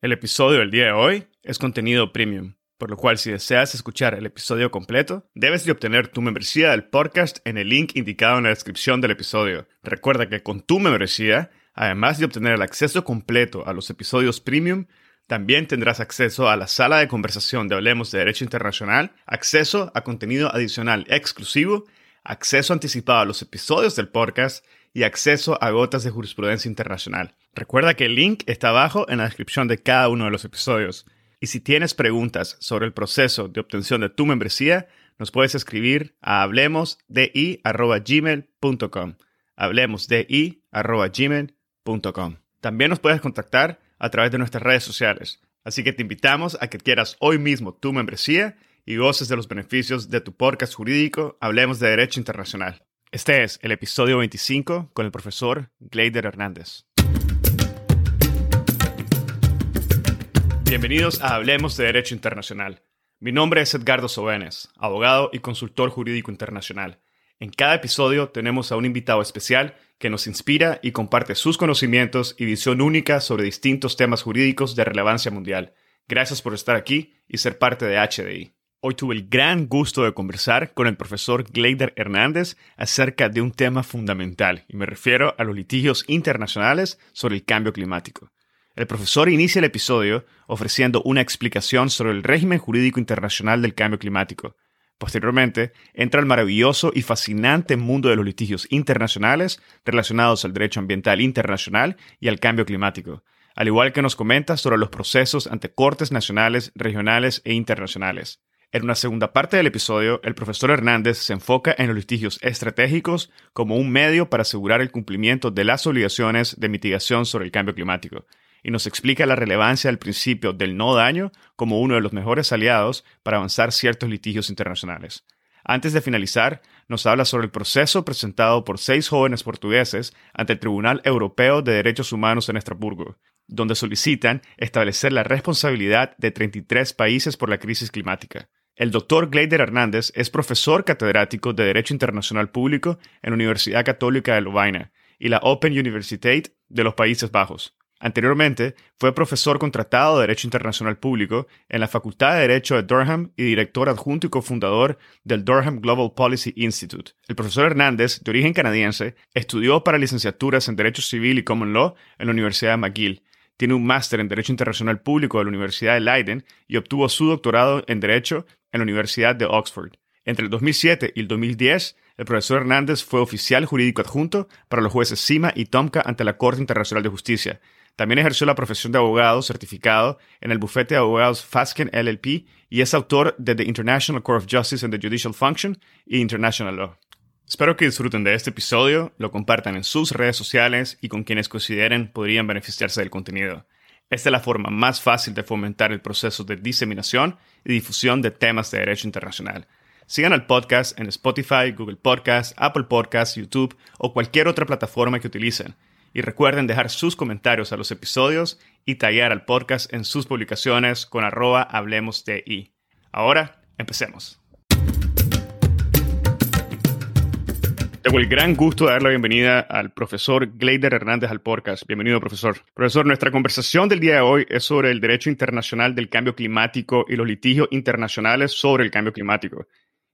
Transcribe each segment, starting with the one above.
El episodio del día de hoy es contenido premium, por lo cual si deseas escuchar el episodio completo, debes de obtener tu membresía del podcast en el link indicado en la descripción del episodio. Recuerda que con tu membresía, además de obtener el acceso completo a los episodios premium, también tendrás acceso a la sala de conversación de Hablemos de Derecho Internacional, acceso a contenido adicional exclusivo, acceso anticipado a los episodios del podcast y acceso a gotas de jurisprudencia internacional. Recuerda que el link está abajo en la descripción de cada uno de los episodios. Y si tienes preguntas sobre el proceso de obtención de tu membresía, nos puedes escribir a hablemosdi.gmail.com. Hablemosdi.gmail.com. También nos puedes contactar a través de nuestras redes sociales. Así que te invitamos a que quieras hoy mismo tu membresía y goces de los beneficios de tu podcast jurídico Hablemos de Derecho Internacional. Este es el episodio 25 con el profesor Gleider Hernández. Bienvenidos a Hablemos de Derecho Internacional. Mi nombre es Edgardo Sobenes, abogado y consultor jurídico internacional. En cada episodio tenemos a un invitado especial que nos inspira y comparte sus conocimientos y visión única sobre distintos temas jurídicos de relevancia mundial. Gracias por estar aquí y ser parte de HDI. Hoy tuve el gran gusto de conversar con el profesor Gleider Hernández acerca de un tema fundamental, y me refiero a los litigios internacionales sobre el cambio climático. El profesor inicia el episodio ofreciendo una explicación sobre el régimen jurídico internacional del cambio climático. Posteriormente, entra al maravilloso y fascinante mundo de los litigios internacionales relacionados al derecho ambiental internacional y al cambio climático, al igual que nos comenta sobre los procesos ante cortes nacionales, regionales e internacionales. En una segunda parte del episodio, el profesor Hernández se enfoca en los litigios estratégicos como un medio para asegurar el cumplimiento de las obligaciones de mitigación sobre el cambio climático y nos explica la relevancia del principio del no daño como uno de los mejores aliados para avanzar ciertos litigios internacionales. Antes de finalizar, nos habla sobre el proceso presentado por seis jóvenes portugueses ante el Tribunal Europeo de Derechos Humanos en Estrasburgo, donde solicitan establecer la responsabilidad de 33 países por la crisis climática. El doctor Gleider Hernández es profesor catedrático de Derecho Internacional Público en la Universidad Católica de Lovaina y la Open Universiteit de los Países Bajos. Anteriormente, fue profesor contratado de Derecho Internacional Público en la Facultad de Derecho de Durham y director adjunto y cofundador del Durham Global Policy Institute. El profesor Hernández, de origen canadiense, estudió para licenciaturas en Derecho Civil y Common Law en la Universidad de McGill tiene un máster en Derecho Internacional Público de la Universidad de Leiden y obtuvo su doctorado en Derecho en la Universidad de Oxford. Entre el 2007 y el 2010, el profesor Hernández fue oficial jurídico adjunto para los jueces Sima y Tomka ante la Corte Internacional de Justicia. También ejerció la profesión de abogado certificado en el bufete de abogados Fasken LLP y es autor de The International Court of Justice and the Judicial Function y International Law. Espero que disfruten de este episodio, lo compartan en sus redes sociales y con quienes consideren podrían beneficiarse del contenido. Esta es la forma más fácil de fomentar el proceso de diseminación y difusión de temas de derecho internacional. Sigan al podcast en Spotify, Google Podcasts, Apple Podcasts, YouTube o cualquier otra plataforma que utilicen. Y recuerden dejar sus comentarios a los episodios y tallar al podcast en sus publicaciones con arroba hablemos de. Ahora, empecemos. Tengo el gran gusto de dar la bienvenida al profesor Gleider Hernández al podcast. Bienvenido, profesor. Profesor, nuestra conversación del día de hoy es sobre el derecho internacional del cambio climático y los litigios internacionales sobre el cambio climático.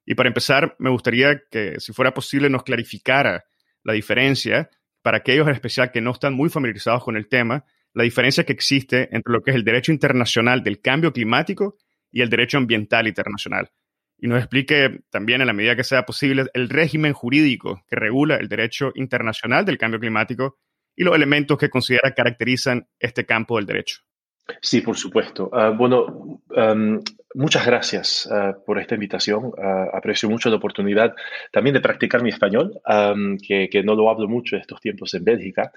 Y para empezar, me gustaría que, si fuera posible, nos clarificara la diferencia, para aquellos en especial que no están muy familiarizados con el tema, la diferencia que existe entre lo que es el derecho internacional del cambio climático y el derecho ambiental internacional y nos explique también, en la medida que sea posible, el régimen jurídico que regula el derecho internacional del cambio climático y los elementos que considera caracterizan este campo del derecho. Sí, por supuesto. Ah, bueno, muchas gracias ah, por esta invitación. Ah, aprecio mucho la oportunidad también de practicar mi español, que, no lo hablo mucho estos tiempos en Bélgica.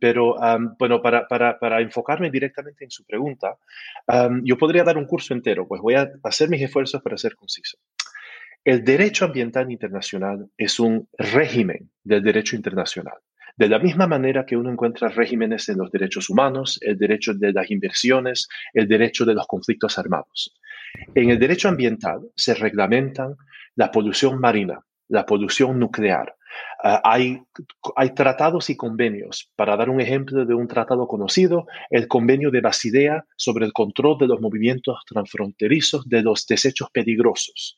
pero bueno, para, enfocarme directamente en su pregunta, yo podría dar un curso entero, pues voy a hacer mis esfuerzos para ser conciso. El derecho ambiental internacional es un régimen del derecho internacional. De la misma manera que uno encuentra regímenes en los derechos humanos, el derecho de las inversiones, el derecho de los conflictos armados. En el derecho ambiental se reglamentan la polución marina, la polución nuclear, Ah, hay, hay tratados y convenios. Para dar un ejemplo de un tratado conocido, el convenio de Basilea sobre el control de los movimientos transfronterizos de los desechos peligrosos.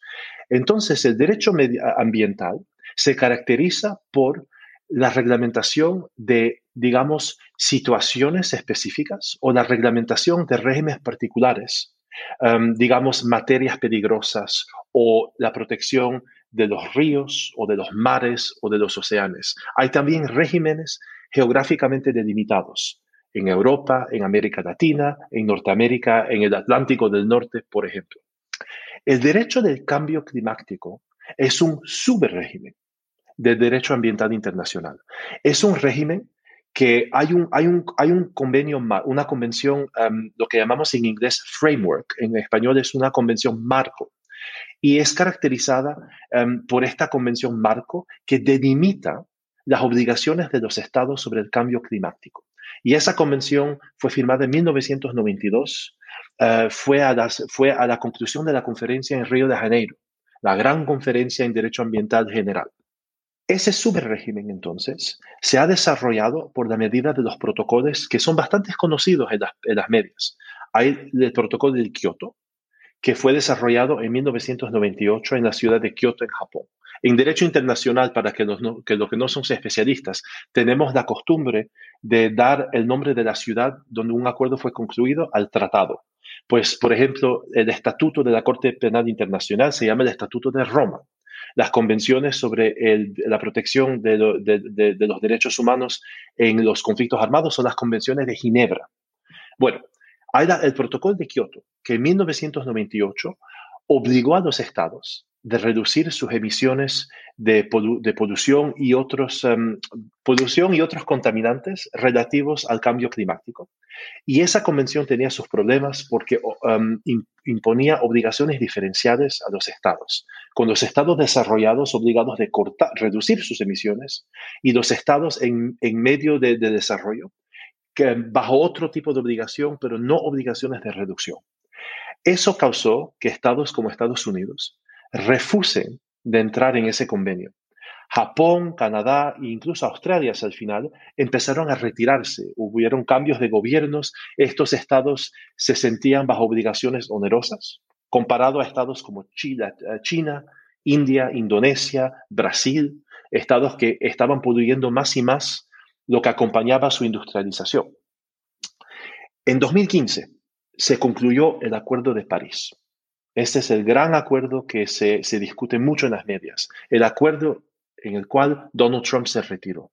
Entonces, el derecho ambiental se caracteriza por la reglamentación de, digamos, situaciones específicas o la reglamentación de regímenes particulares, em, digamos, materias peligrosas o la protección de los ríos o de los mares o de los océanos. Hay también regímenes geográficamente delimitados en Europa, en América Latina, en Norteamérica, en el Atlántico del Norte, por ejemplo. El derecho del cambio climático es un subrégimen del derecho ambiental internacional. Es un régimen que hay un, hay un, hay un convenio, una convención, um, lo que llamamos en inglés framework, en español es una convención marco, y es caracterizada um, por esta convención marco que delimita las obligaciones de los estados sobre el cambio climático. Y esa convención fue firmada en 1992, uh, fue, a las, fue a la conclusión de la conferencia en Río de Janeiro, la gran conferencia en derecho ambiental general. Ese subrégimen, entonces, se ha desarrollado por la medida de los protocolos que son bastante conocidos en las, medias. Hay el protocolo del Kioto, que fue desarrollado en 1998 en la ciudad de Kioto, en Japón. En derecho internacional, para que los, que los que no son especialistas, tenemos la costumbre de dar el nombre de la ciudad donde un acuerdo fue concluido al tratado. Pues, por ejemplo, el estatuto de la Corte Penal Internacional se llama el Estatuto de Roma las convenciones sobre la protección de, los derechos humanos en los conflictos armados son las convenciones de Ginebra. Bueno, hay el protocolo de Kioto, que en 1998 obligó a los estados de reducir sus emisiones de, polución, y otros, polución y otros contaminantes relativos al cambio climático. Y esa convención tenía sus problemas porque em, imponía obligaciones diferenciales a los estados, con los estados desarrollados obligados de cortar, reducir sus emisiones y los estados en, medio de, de desarrollo, que bajo otro tipo de obligación, pero no obligaciones de reducción. Eso causó que estados como Estados Unidos refusen de entrar en ese convenio. Japón, Canadá e incluso Australia al final empezaron a retirarse. Hubieron cambios de gobiernos. Estos estados se sentían bajo obligaciones onerosas comparado a estados como China, eh, China India, Indonesia, Brasil, estados que estaban pudriendo más y más lo que acompañaba su industrialización. En 2015 se concluyó el Acuerdo de París. Este es el gran acuerdo que se, discute mucho en las medias, el acuerdo en el cual Donald Trump se retiró.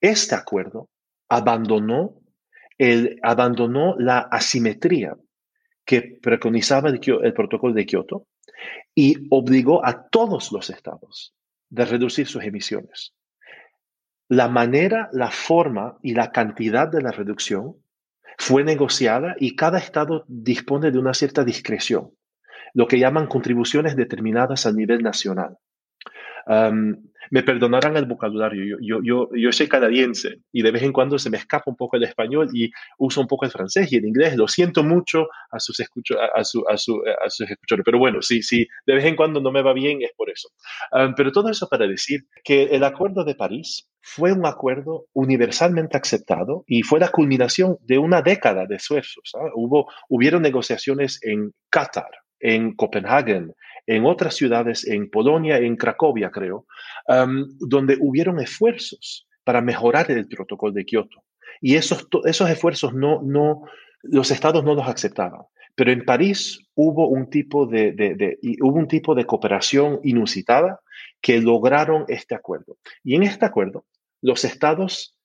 Este acuerdo abandonó, el, abandonó la asimetría que preconizaba el, el protocolo de Kioto y obligó a todos los estados de reducir sus emisiones. La manera, la forma y la cantidad de la reducción fue negociada y cada estado dispone de una cierta discreción lo que llaman contribuciones determinadas a nivel nacional. me perdonarán el vocabulario, yo, yo, yo, soy canadiense y de vez en cuando se me escapa un poco el español y uso un poco el francés y el inglés. Lo siento mucho a sus, escucho, a, su, a, su, a sus escuchadores, pero bueno, sí, sí, de vez en cuando no me va bien es por eso. pero todo eso para decir que el Acuerdo de París fue un acuerdo universalmente aceptado y fue la culminación de una década de esfuerzos. Hubo, hubieron negociaciones en Qatar, en Copenhague, en otras ciudades, en Polonia, en Cracovia, creo, donde hubieron esfuerzos para mejorar el protocolo de Kioto. Y esos, esos esfuerzos no, no, los estados no los aceptaban. Pero en París hubo un tipo de, de, hubo un tipo de cooperación inusitada que lograron este acuerdo. Y en este acuerdo, los estados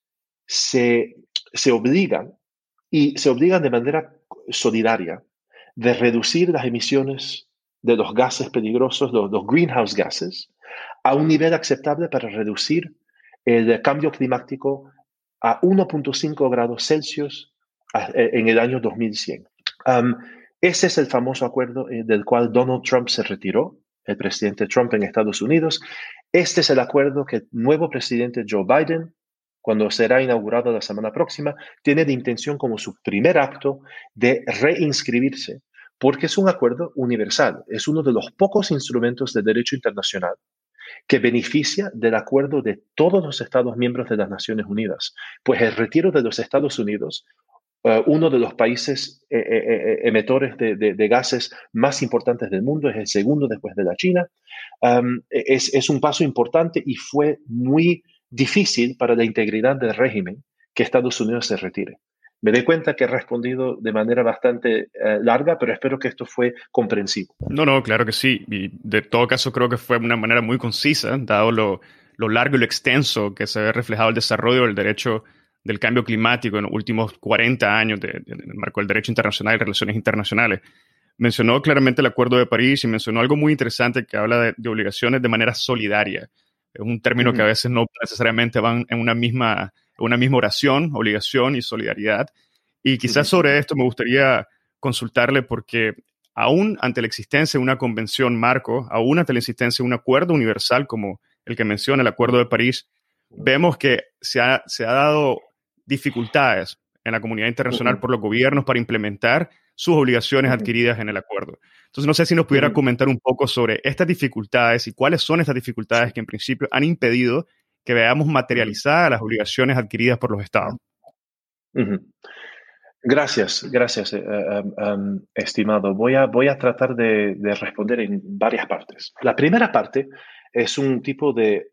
se, se obligan y se obligan de manera solidaria de reducir las emisiones de los gases peligrosos, los, greenhouse gases, a un nivel aceptable para reducir el cambio climático a 1.5 grados Celsius e, en el año 2100. ese es el famoso acuerdo eh, del cual Donald Trump se retiró, el presidente Trump en Estados Unidos. Este es el acuerdo que el nuevo presidente Joe Biden cuando será inaugurado la semana próxima, tiene de intención como su primer acto de reinscribirse, porque es un acuerdo universal, es uno de los pocos instrumentos de derecho internacional que beneficia del acuerdo de todos los Estados miembros de las Naciones Unidas. Pues el retiro de los Estados Unidos, eh, uno de los países eh, eh, emitores de, gases más importantes del mundo, es el segundo después de la China, es, es un paso importante y fue muy difícil para la integridad del régimen que Estados Unidos se retire. Me doy cuenta que he respondido de manera bastante eh, larga, pero espero que esto fue comprensivo. No, no, claro que sí. Y de todo caso creo que fue una manera muy concisa, dado lo, largo y lo extenso que se ve reflejado el desarrollo del derecho del cambio climático en los últimos 40 años en el marco del derecho internacional y relaciones internacionales. Mencionó claramente el Acuerdo de París y mencionó algo muy interesante que habla de, obligaciones de manera solidaria. Es un término que a veces no necesariamente van en una misma una misma oración, obligación y solidaridad. Y quizás sobre esto me gustaría consultarle porque aún ante la existencia de una convención marco, aún ante la existencia de un acuerdo universal como el que menciona el Acuerdo de París, vemos que se ha, se ha dado dificultades en la comunidad internacional por los gobiernos para implementar sus obligaciones adquiridas en el acuerdo. Entonces, no sé si nos pudiera comentar un poco sobre estas dificultades y cuáles son estas dificultades que en principio han impedido que veamos materializadas las obligaciones adquiridas por los estados. Gracias, gracias, eh, eh, em, estimado. Voy a, voy a tratar de, responder en varias partes. La primera parte es un tipo de,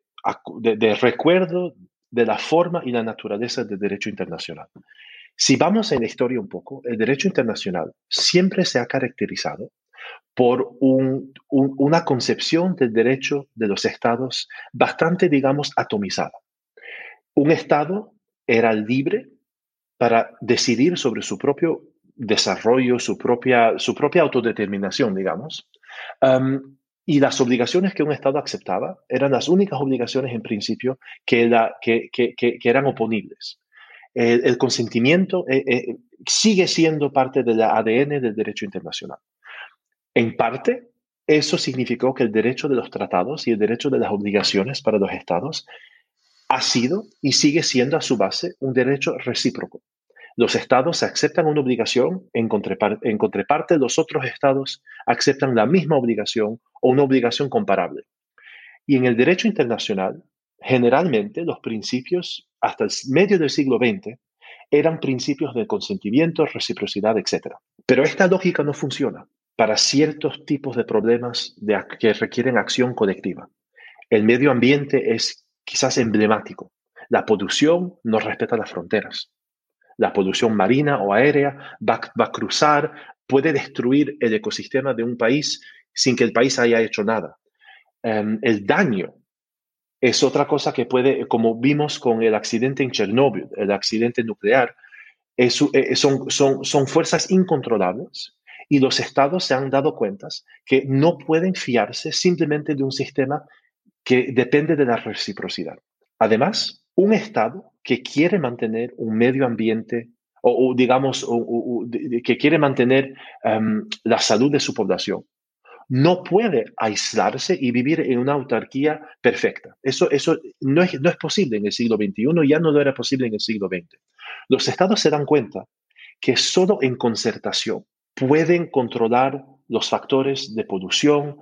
de, recuerdo de la forma y la naturaleza del derecho internacional. Si vamos en la historia un poco, el derecho internacional siempre se ha caracterizado por una concepción del derecho de los estados bastante, digamos, atomizada. Un estado era libre para decidir sobre su propio desarrollo, su propia, su propia autodeterminación, digamos. Y las obligaciones que un Estado aceptaba eran las únicas obligaciones en principio que, eran oponibles. El, consentimiento eh, eh, sigue siendo parte del ADN del derecho internacional. En parte, eso significó que el derecho de los tratados y el derecho de las obligaciones para los estados ha sido y sigue siendo a su base un derecho recíproco. Los estados aceptan una obligación, en contraparte los otros estados aceptan la misma obligación o una obligación comparable. Y en el derecho internacional, generalmente los principios hasta el medio del siglo XX eran principios de consentimiento, reciprocidad, etc. Pero esta lógica no funciona para ciertos tipos de problemas que requieren acción colectiva. El medio ambiente es quizás emblemático. La polución no respeta las fronteras. La polución marina o aérea va, a cruzar, puede destruir el ecosistema de un país sin que el país haya hecho nada. Em, el daño es otra cosa que puede, como vimos con el accidente en Chernóbil, el accidente nuclear, eh, son, son, son fuerzas incontrolables y los estados se han dado cuenta que no pueden fiarse simplemente de un sistema que depende de la reciprocidad. Además, un estado que quiere mantener un medio ambiente o, digamos, que quiere mantener em, la salud de su población, no puede aislarse y vivir en una autarquía perfecta. Eso, eso no, es, no es posible en el siglo XXI, ya no lo era posible en el siglo XX. Los estados se dan cuenta que solo en concertación pueden controlar los factores de polución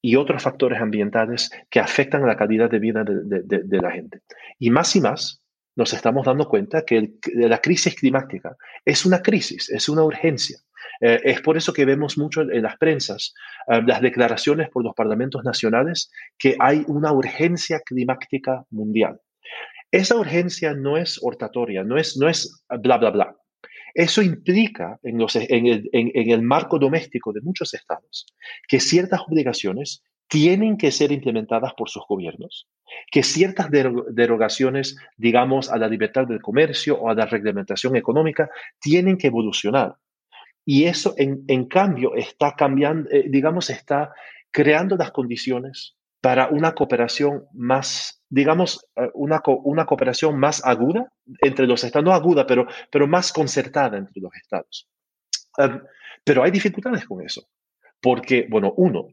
y otros factores ambientales que afectan la calidad de vida de, la gente. Y más y más nos estamos dando cuenta que la crisis climática es una crisis, es una urgencia. Eh, es por eso que vemos mucho en, las prensas eh, las declaraciones por los parlamentos nacionales que hay una urgencia climática mundial. Esa urgencia no es hortatoria, no es, no es bla, bla, bla. Eso implica en, el, marco doméstico de muchos estados que ciertas obligaciones tienen que ser implementadas por sus gobiernos, que ciertas derogaciones, digamos, a la libertad del comercio o a la reglamentación económica, tienen que evolucionar. Y eso, en, cambio, está cambiando, eh, digamos, está creando las condiciones para una cooperación más, digamos, eh, una, una cooperación más aguda entre los estados, no aguda, pero, pero más concertada entre los estados. Em, pero hay dificultades con eso, porque, bueno, uno,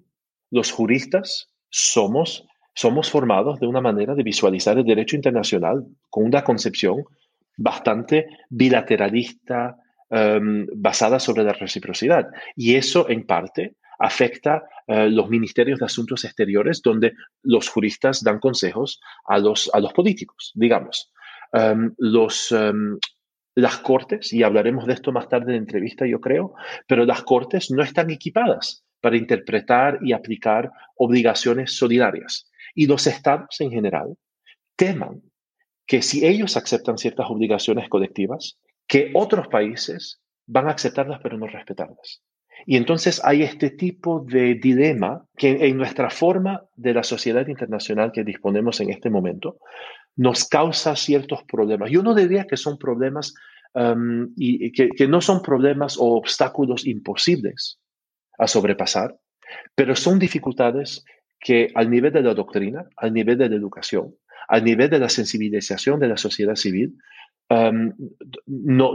los juristas somos, somos formados de una manera de visualizar el derecho internacional con una concepción bastante bilateralista, em, basada sobre la reciprocidad. Y eso, en parte, afecta eh, los ministerios de asuntos exteriores, donde los juristas dan consejos a los, a los políticos, digamos. Em, los, em, las cortes, y hablaremos de esto más tarde en la entrevista, yo creo, pero las cortes no están equipadas para interpretar y aplicar obligaciones solidarias. Y los estados en general teman que si ellos aceptan ciertas obligaciones colectivas, que otros países van a aceptarlas pero no respetarlas. Y entonces hay este tipo de dilema que en nuestra forma de la sociedad internacional que disponemos en este momento nos causa ciertos problemas. Yo no diría que son problemas um, y que, que no son problemas o obstáculos imposibles a sobrepasar, pero son dificultades que al nivel de la doctrina, al nivel de la educación, al nivel de la sensibilización de la sociedad civil, um, no,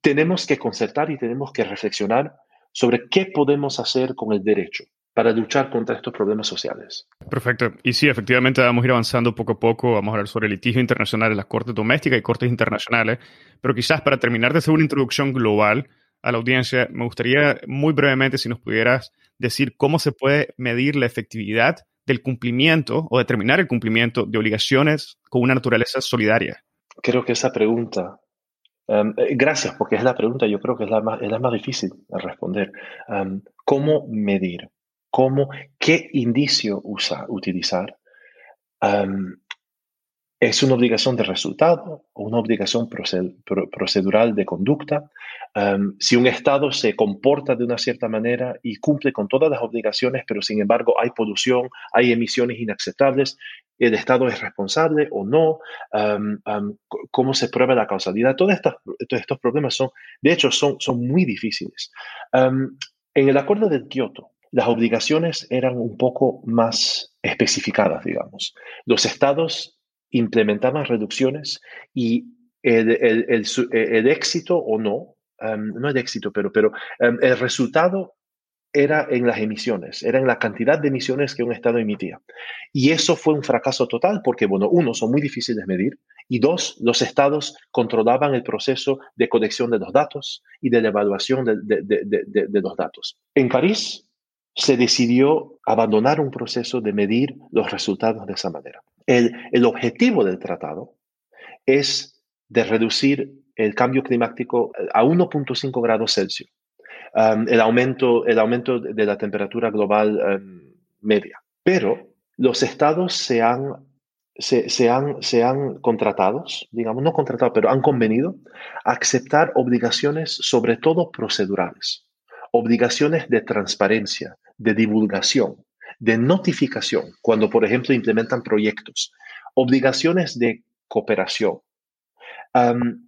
tenemos que concertar y tenemos que reflexionar sobre qué podemos hacer con el derecho para luchar contra estos problemas sociales. Perfecto. Y sí, efectivamente vamos a ir avanzando poco a poco. Vamos a hablar sobre el litigio internacional en las cortes domésticas y cortes internacionales. Pero quizás para terminar de hacer una introducción global a la audiencia, me gustaría muy brevemente si nos pudieras decir cómo se puede medir la efectividad del cumplimiento o determinar el cumplimiento de obligaciones con una naturaleza solidaria. Creo que esa pregunta em, eh, gracias, porque es la pregunta, yo creo que es la más, es la más difícil de responder. Em, ¿Cómo medir? cómo, qué indicio usa, utilizar. ¿Es una obligación de resultado o una obligación procedural de conducta? si un Estado se comporta de una cierta manera y cumple con todas las obligaciones, pero sin embargo hay polución, hay emisiones inaceptables, ¿el Estado es responsable o no? ¿Cómo se prueba la causalidad? Todos estos, todos estos problemas son, de hecho, son, son muy difíciles. en el acuerdo de Kioto, las obligaciones eran un poco más especificadas, digamos. Los estados implementaban reducciones y el, éxito o no, em, no el éxito, pero, pero em, el resultado era en las emisiones, era en la cantidad de emisiones que un estado emitía. Y eso fue un fracaso total porque, bueno, uno, son muy difíciles de medir y dos, los estados controlaban el proceso de colección de los datos y de la evaluación de, de los datos. En París, se decidió abandonar un proceso de medir los resultados de esa manera. El, objetivo del tratado es de reducir el cambio climático a 1.5 grados Celsius, el, aumento, el aumento de la temperatura global um, media. Pero los estados se han, se, han, se han contratados, digamos, no contratados, pero han convenido a aceptar obligaciones, sobre todo procedurales, obligaciones de transparencia, de divulgación, de notificación, cuando, por ejemplo, implementan proyectos, obligaciones de cooperación.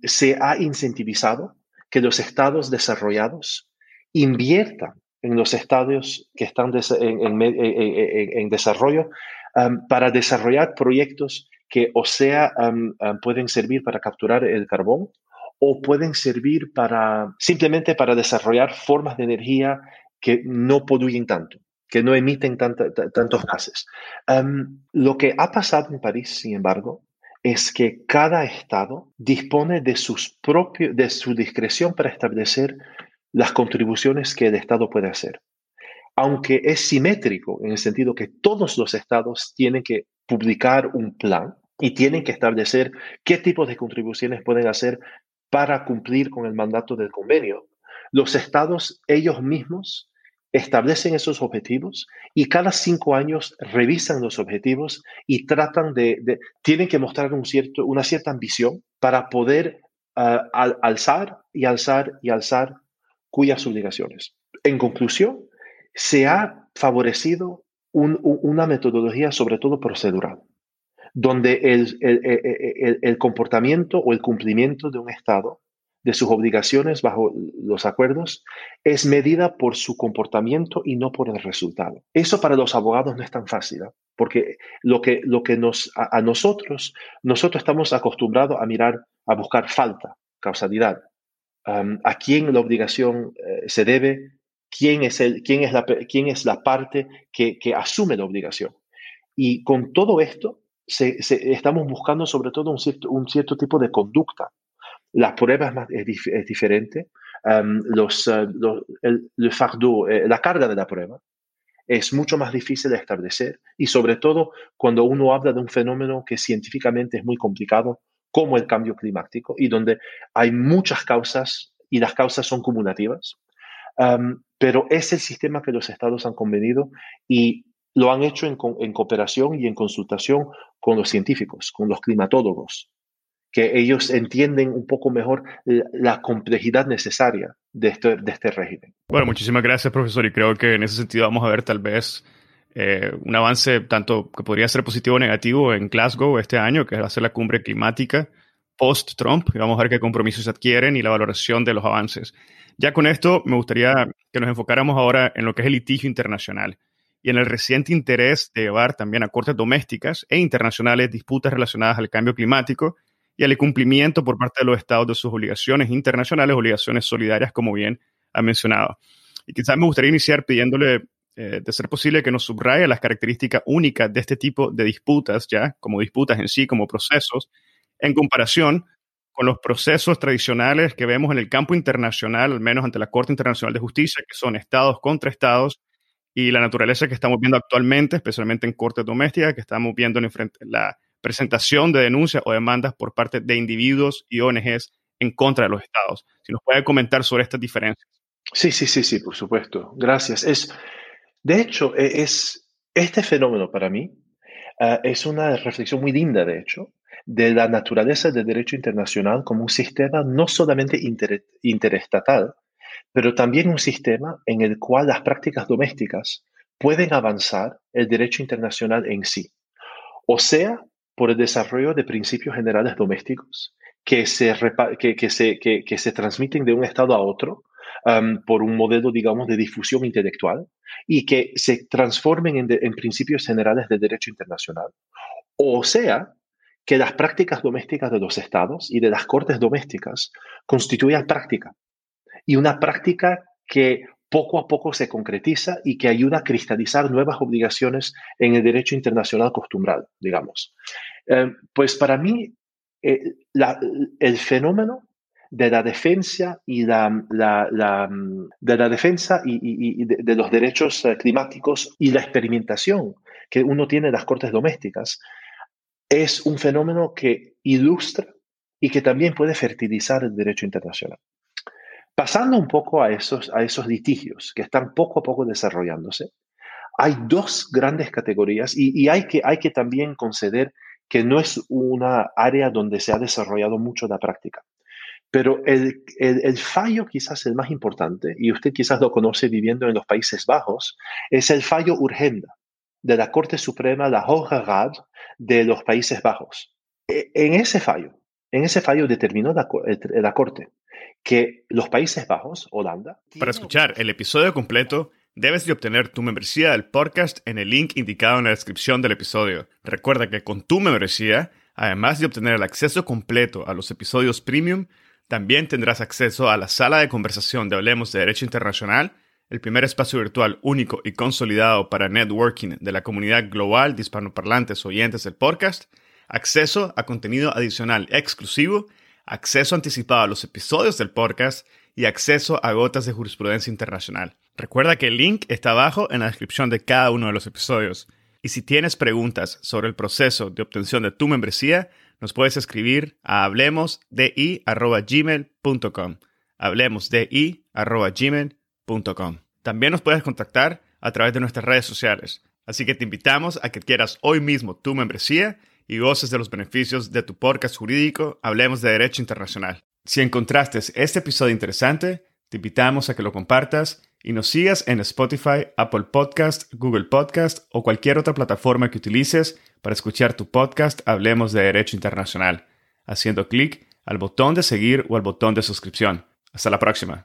se ha incentivizado que los estados desarrollados inviertan en los estados que están en, desarrollo para desarrollar proyectos que o sea pueden servir para capturar el carbón o pueden servir para simplemente para desarrollar formas de energía que no poluyen tanto, que no emiten tantos gases. lo que ha pasado en París, sin embargo, es que cada estado dispone de, sus propios, de su discreción para establecer las contribuciones que el estado puede hacer. Aunque es simétrico en el sentido que todos los estados tienen que publicar un plan y tienen que establecer qué tipos de contribuciones pueden hacer para cumplir con el mandato del convenio. Los estados ellos mismos establecen esos objetivos y cada cinco años revisan los objetivos y tratan de, tienen que mostrar un cierto, una cierta ambición para poder ah, alzar y alzar y alzar cuyas obligaciones. En conclusión, se ha favorecido una metodología sobre todo procedural, donde el, el comportamiento o el cumplimiento de un Estado de sus obligaciones bajo los acuerdos es medida por su comportamiento y no por el resultado. Eso para los abogados no es tan fácil, ¿ah? porque lo que, lo que nos, a, nosotros, nosotros estamos acostumbrados a mirar, a buscar falta, causalidad, a quién la obligación eh, se debe, quién es, el, quién es, la, quién es la parte que, asume la obligación. Y con todo esto, estamos buscando sobre todo un cierto, un cierto tipo de conducta las pruebas es, diferente, em, los, el, fardeau, la carga de la prueba, es mucho más difícil de establecer y sobre todo cuando uno habla de un fenómeno que científicamente es muy complicado, como el cambio climático, y donde hay muchas causas y las causas son cumulativas. pero es el sistema que los estados han convenido y lo han hecho en cooperación y en consultación con los científicos, con los climatólogos, que ellos entienden un poco mejor la, complejidad necesaria de este, de este régimen. Bueno, muchísimas gracias, profesor, y creo que en ese sentido vamos a ver tal vez eh, un avance tanto que podría ser positivo o negativo en Glasgow este año, que va a ser la cumbre climática post-Trump, y vamos a ver qué compromisos se adquieren y la valoración de los avances. Ya con esto, me gustaría que nos enfocáramos ahora en lo que es el litigio internacional y en el reciente interés de llevar también a cortes domésticas e internacionales disputas relacionadas al cambio climático y al cumplimiento por parte de los estados de sus obligaciones internacionales, obligaciones solidarias, como bien ha mencionado. Y quizás me gustaría iniciar pidiéndole eh, de ser posible que nos subraye las características únicas de este tipo de disputas, ya como disputas en sí, como procesos, en comparación con los procesos tradicionales que vemos en el campo internacional, al menos ante la Corte Internacional de Justicia, que son estados contra estados, y la naturaleza que estamos viendo actualmente, especialmente en cortes domésticas, que estamos viendo en la presentación de denuncias o demandas por parte de individuos y ONGs en contra de los estados. Si nos puede comentar sobre estas diferencias. Sí, sí, sí, sí, por supuesto. Gracias. Es, de hecho, e, es, este fenómeno para mí uh, es una reflexión muy linda, de hecho, de la naturaleza del derecho internacional como un sistema no solamente inter, interestatal, pero también un sistema en el cual las prácticas domésticas pueden avanzar el derecho internacional en sí. O sea, por el desarrollo de principios generales domésticos que se, que, se, que, se transmiten de un estado a otro por un modelo, digamos, de difusión intelectual y que se transformen en, principios generales de derecho internacional. O sea, que las prácticas domésticas de los estados y de las cortes domésticas constituyan práctica y una práctica que poco a poco se concretiza y que ayuda a cristalizar nuevas obligaciones en el derecho internacional costumbral, digamos. Em, pues para mí, eh, el fenómeno de la defensa y de la defensa y, de, los derechos eh, climáticos y la experimentación que uno tiene en las cortes domésticas es un fenómeno que ilustra y que también puede fertilizar el derecho internacional. Pasando un poco a esos, litigios que están poco a poco desarrollándose, hay dos grandes categorías y, hay, que, también conceder que no es una área donde se ha desarrollado mucho la práctica. Pero el, el, fallo quizás el más importante, y usted quizás lo conoce viviendo en los Países Bajos, es el fallo Urgenda de la Corte Suprema, la Hoge Raad de los Países Bajos. E, en ese fallo, en ese fallo determinó la Corte que los Países Bajos, Holanda... Para escuchar el episodio completo, debes de obtener tu membresía del podcast en el link indicado en la descripción del episodio. Recuerda que con tu membresía, además de obtener el acceso completo a los episodios premium, también tendrás acceso a la sala de conversación de Hablemos de Derecho Internacional, el primer espacio virtual único y consolidado para networking de la comunidad global de hispanoparlantes oyentes del podcast, acceso a contenido adicional exclusivo, acceso anticipado a los episodios del podcast y acceso a gotas de jurisprudencia internacional. Recuerda que el link está abajo en la descripción de cada uno de los episodios. Y si tienes preguntas sobre el proceso de obtención de tu membresía, nos puedes escribir a hablemosdi.gmail.com. Hablemosdi.gmail.com. También nos puedes contactar a través de nuestras redes sociales. Así que te invitamos a que quieras hoy mismo tu membresía y goces de los beneficios de tu podcast jurídico Hablemos de Derecho Internacional. Si encontraste este episodio interesante, te invitamos a que lo compartas y nos sigas en Spotify, Apple Podcast, Google Podcast o cualquier otra plataforma que utilices para escuchar tu podcast Hablemos de Derecho Internacional, haciendo clic al botón de seguir o al botón de suscripción. Hasta la próxima.